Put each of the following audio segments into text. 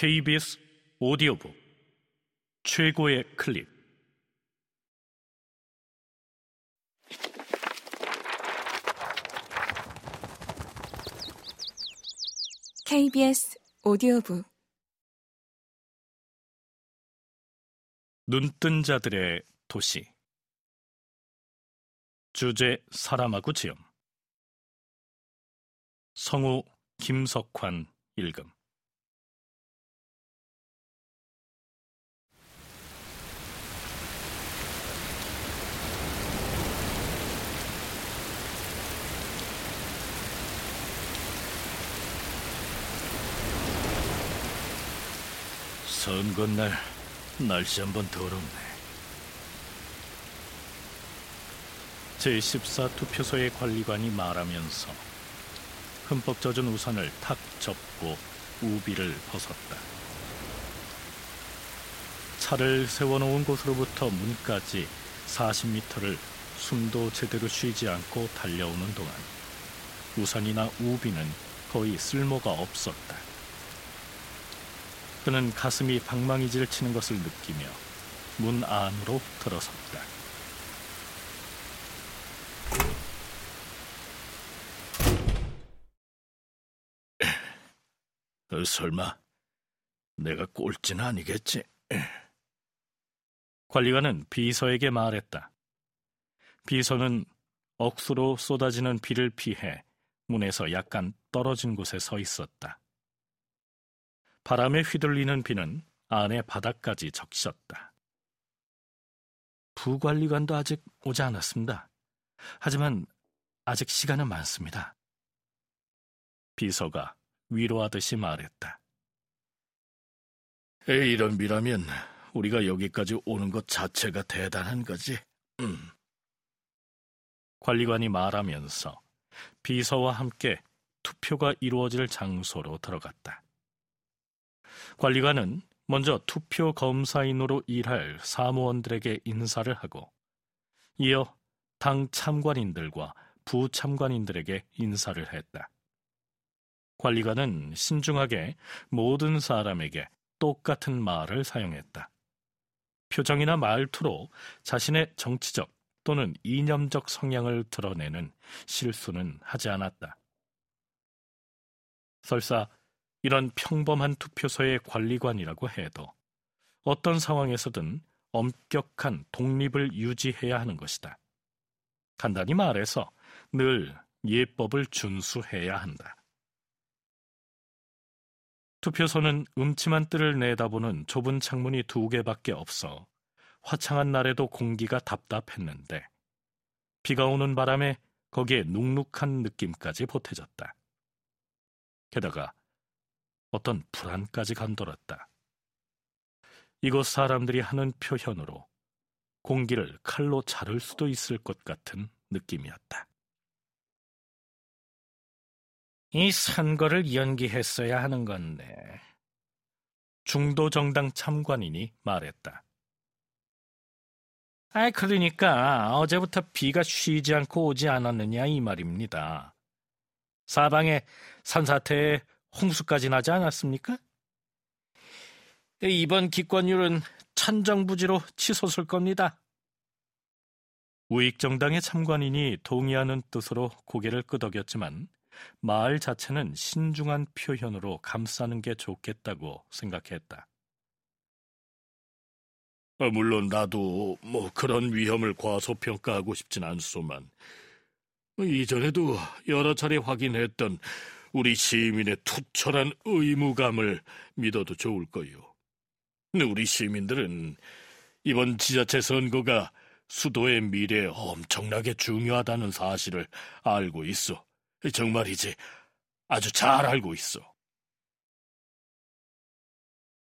KBS 오디오북 최고의 클립. KBS 오디오북. 눈뜬 자들의 도시. 주제 사람하고 지음. 성우 김석환 읽음 선거날 날씨 한번 더럽네. 제14 투표소의 관리관이 말하면서 흠뻑 젖은 우산을 탁 접고 우비를 벗었다. 차를 세워놓은 곳으로부터 문까지 40m를 숨도 제대로 쉬지 않고 달려오는 동안 우산이나 우비는 거의 쓸모가 없었다. 그는 가슴이 방망이질 치는 것을 느끼며 문 안으로 들어섰다. 어, 설마 내가 꼴찌는 아니겠지? 관리관은 비서에게 말했다. 비서는 억수로 쏟아지는 비를 피해 문에서 약간 떨어진 곳에 서 있었다. 바람에 휘둘리는 비는 안에 바닥까지 적셨다. 부관리관도 아직 오지 않았습니다. 하지만 아직 시간은 많습니다. 비서가 위로하듯이 말했다. 에이, 이런 비라면 우리가 여기까지 오는 것 자체가 대단한 거지. 음. 관리관이 말하면서 비서와 함께 투표가 이루어질 장소로 들어갔다. 관리관은 먼저 투표 검사인으로 일할 사무원들에게 인사를 하고 이어 당 참관인들과 부참관인들에게 인사를 했다. 관리관은 신중하게 모든 사람에게 똑같은 말을 사용했다. 표정이나 말투로 자신의 정치적 또는 이념적 성향을 드러내는 실수는 하지 않았다. 설사 이런 평범한 투표소의 관리관이라고 해도 어떤 상황에서든 엄격한 독립을 유지해야 하는 것이다. 간단히 말해서 늘 예법을 준수해야 한다. 투표소는 음침한 뜰을 내다보는 좁은 창문이 두 개밖에 없어 화창한 날에도 공기가 답답했는데 비가 오는 바람에 거기에 눅눅한 느낌까지 보태졌다. 게다가 어떤 불안까지 감돌았다. 이곳 사람들이 하는 표현으로 공기를 칼로 자를 수도 있을 것 같은 느낌이었다. 이 선거를 연기했어야 하는 건데. 중도 정당 참관인이 말했다. 아, 그러니까 어제부터 비가 쉬지 않고 오지 않았느냐 이 말입니다. 사방에 산사태에 홍수까지 나지 않았습니까? 이번 기권율은 천정부지로 치솟을 겁니다. 우익정당의 참관인이 동의하는 뜻으로 고개를 끄덕였지만 말 자체는 신중한 표현으로 감싸는 게 좋겠다고 생각했다. 아, 물론 나도 뭐 그런 위험을 과소평가하고 싶진 않소만 이전에도 여러 차례 확인했던 우리 시민의 투철한 의무감을 믿어도 좋을 거요. 우리 시민들은 이번 지자체 선거가 수도의 미래에 엄청나게 중요하다는 사실을 알고 있어. 정말이지 아주 잘 알고 있어.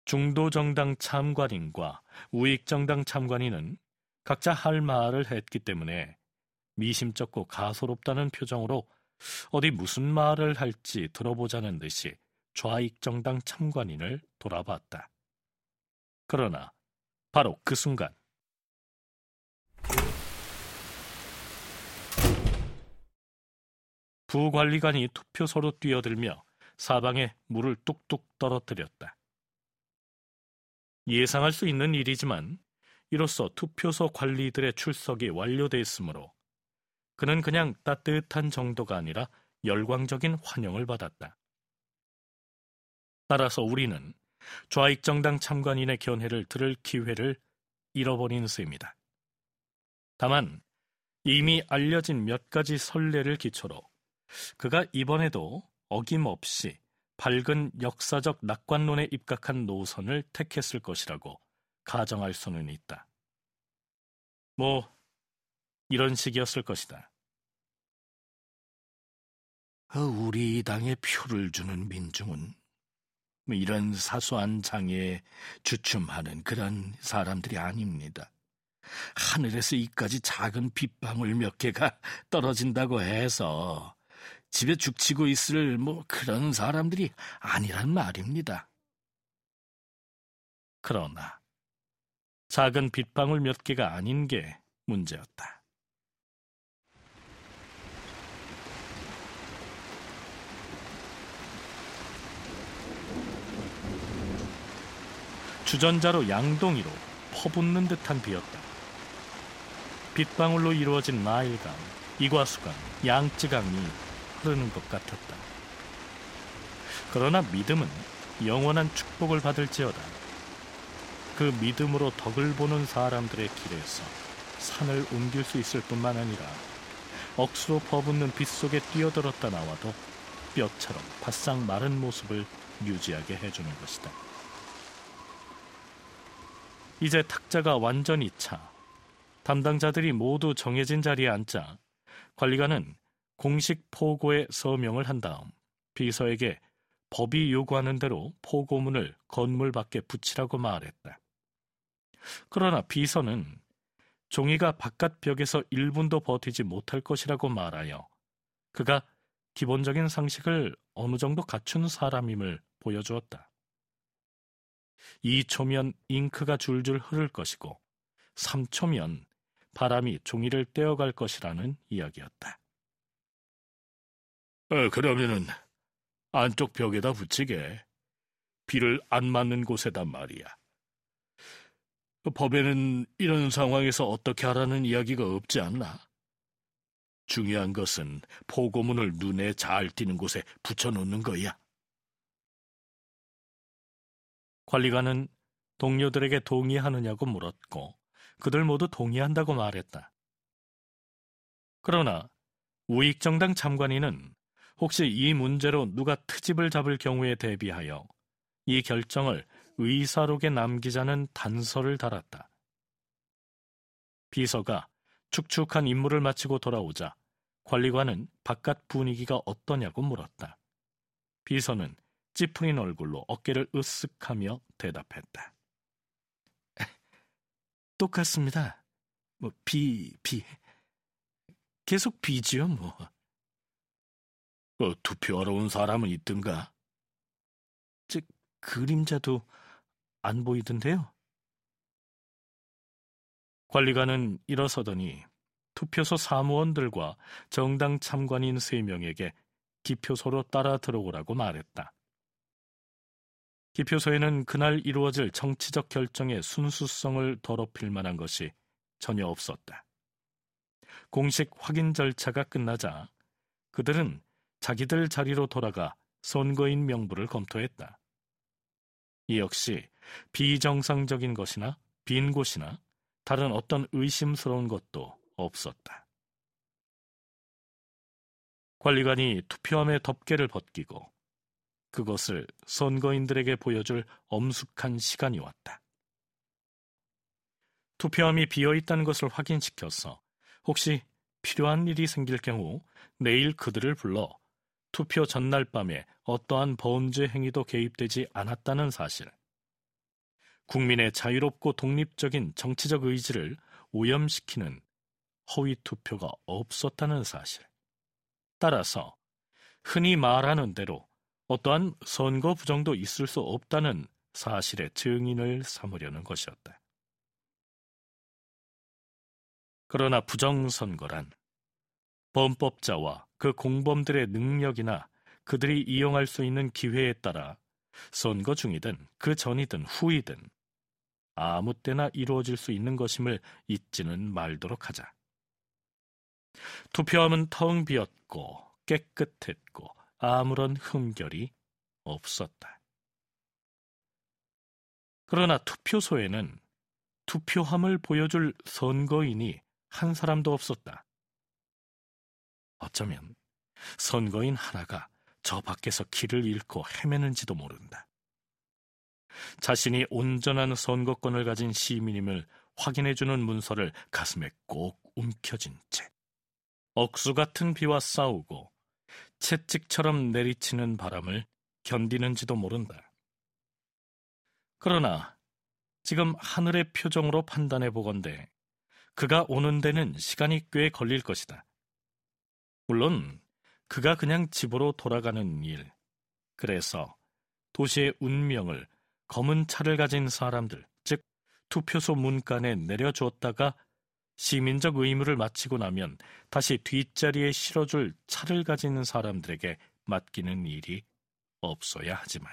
중도정당 참관인과 우익정당 참관인은 각자 할 말을 했기 때문에 미심쩍고 가소롭다는 표정으로 어디 무슨 말을 할지 들어보자는 듯이 좌익 정당 참관인을 돌아봤다. 그러나 바로 그 순간 부관리관이 투표소로 뛰어들며 사방에 물을 뚝뚝 떨어뜨렸다. 예상할 수 있는 일이지만 이로써 투표소 관리들의 출석이 완료됐으므로 그는 그냥 따뜻한 정도가 아니라 열광적인 환영을 받았다. 따라서 우리는 좌익 정당 참관인의 견해를 들을 기회를 잃어버린 셈이다. 다만 이미 알려진 몇 가지 선례를 기초로 그가 이번에도 어김없이 밝은 역사적 낙관론에 입각한 노선을 택했을 것이라고 가정할 수는 있다. 뭐, 이런 식이었을 것이다. 어, 우리 당에 표를 주는 민중은 뭐 이런 사소한 장애에 주춤하는 그런 사람들이 아닙니다. 하늘에서 이까지 작은 빗방울 몇 개가 떨어진다고 해서 집에 죽치고 있을 뭐 그런 사람들이 아니란 말입니다. 그러나 작은 빗방울 몇 개가 아닌 게 문제였다. 주전자로 양동이로 퍼붓는 듯한 비였다. 빗방울로 이루어진 나일강, 이과수강, 양쯔강이 흐르는 것 같았다. 그러나 믿음은 영원한 축복을 받을지어다. 그 믿음으로 덕을 보는 사람들의 길에서 산을 옮길 수 있을 뿐만 아니라 억수로 퍼붓는 빛 속에 뛰어들었다 나와도 뼈처럼 바싹 마른 모습을 유지하게 해주는 것이다. 이제 탁자가 완전히 차 담당자들이 모두 정해진 자리에 앉자 관리관은 공식 포고에 서명을 한 다음 비서에게 법이 요구하는 대로 포고문을 건물 밖에 붙이라고 말했다. 그러나 비서는 종이가 바깥 벽에서 1분도 버티지 못할 것이라고 말하여 그가 기본적인 상식을 어느 정도 갖춘 사람임을 보여주었다. 2초면 잉크가 줄줄 흐를 것이고 3초면 바람이 종이를 떼어갈 것이라는 이야기였다. 어, 그러면은 안쪽 벽에다 붙이게. 비를 안 맞는 곳에다 말이야. 그 법에는 이런 상황에서 어떻게 하라는 이야기가 없지 않나? 중요한 것은 포고문을 눈에 잘 띄는 곳에 붙여놓는 거야. 관리관은 동료들에게 동의하느냐고 물었고 그들 모두 동의한다고 말했다. 그러나 우익정당 참관인은 혹시 이 문제로 누가 트집을 잡을 경우에 대비하여 이 결정을 의사록에 남기자는 단서를 달았다. 비서가 축축한 임무를 마치고 돌아오자 관리관은 바깥 분위기가 어떠냐고 물었다. 비서는 찌푸린 얼굴로 어깨를 으쓱하며 대답했다. 똑같습니다. 뭐, 비, 비. 계속 비지요, 뭐. 어, 투표하러 온 사람은 있던가? 즉, 그림자도 안 보이던데요. 관리관은 일어서더니 투표소 사무원들과 정당 참관인 3명에게 기표소로 따라 들어오라고 말했다. 기표소에는 그날 이루어질 정치적 결정의 순수성을 더럽힐 만한 것이 전혀 없었다. 공식 확인 절차가 끝나자 그들은 자기들 자리로 돌아가 선거인 명부를 검토했다. 이 역시 비정상적인 것이나 빈 곳이나 다른 어떤 의심스러운 것도 없었다. 관리관이 투표함의 덮개를 벗기고 그것을 선거인들에게 보여줄 엄숙한 시간이 왔다. 투표함이 비어 있다는 것을 확인시켜서 혹시 필요한 일이 생길 경우 내일 그들을 불러 투표 전날 밤에 어떠한 범죄 행위도 개입되지 않았다는 사실, 국민의 자유롭고 독립적인 정치적 의지를 오염시키는 허위 투표가 없었다는 사실. 따라서 흔히 말하는 대로 어떠한 선거 부정도 있을 수 없다는 사실의 증인을 삼으려는 것이었다. 그러나 부정선거란 범법자와 그 공범들의 능력이나 그들이 이용할 수 있는 기회에 따라 선거 중이든 그 전이든 후이든 아무 때나 이루어질 수 있는 것임을 잊지는 말도록 하자. 투표함은 텅 비었고 깨끗했고 아무런 흠결이 없었다. 그러나 투표소에는 투표함을 보여줄 선거인이 한 사람도 없었다. 어쩌면 선거인 하나가 저 밖에서 길을 잃고 헤매는지도 모른다. 자신이 온전한 선거권을 가진 시민임을 확인해주는 문서를 가슴에 꼭 움켜쥔 채 억수 같은 비와 싸우고 채찍처럼 내리치는 바람을 견디는지도 모른다. 그러나 지금 하늘의 표정으로 판단해 보건대 그가 오는 데는 시간이 꽤 걸릴 것이다. 물론 그가 그냥 집으로 돌아가는 일, 그래서 도시의 운명을 검은 차를 가진 사람들, 즉 투표소 문간에 내려주었다가 시민적 의무를 마치고 나면 다시 뒷자리에 실어줄 차를 가진 사람들에게 맡기는 일이 없어야 하지만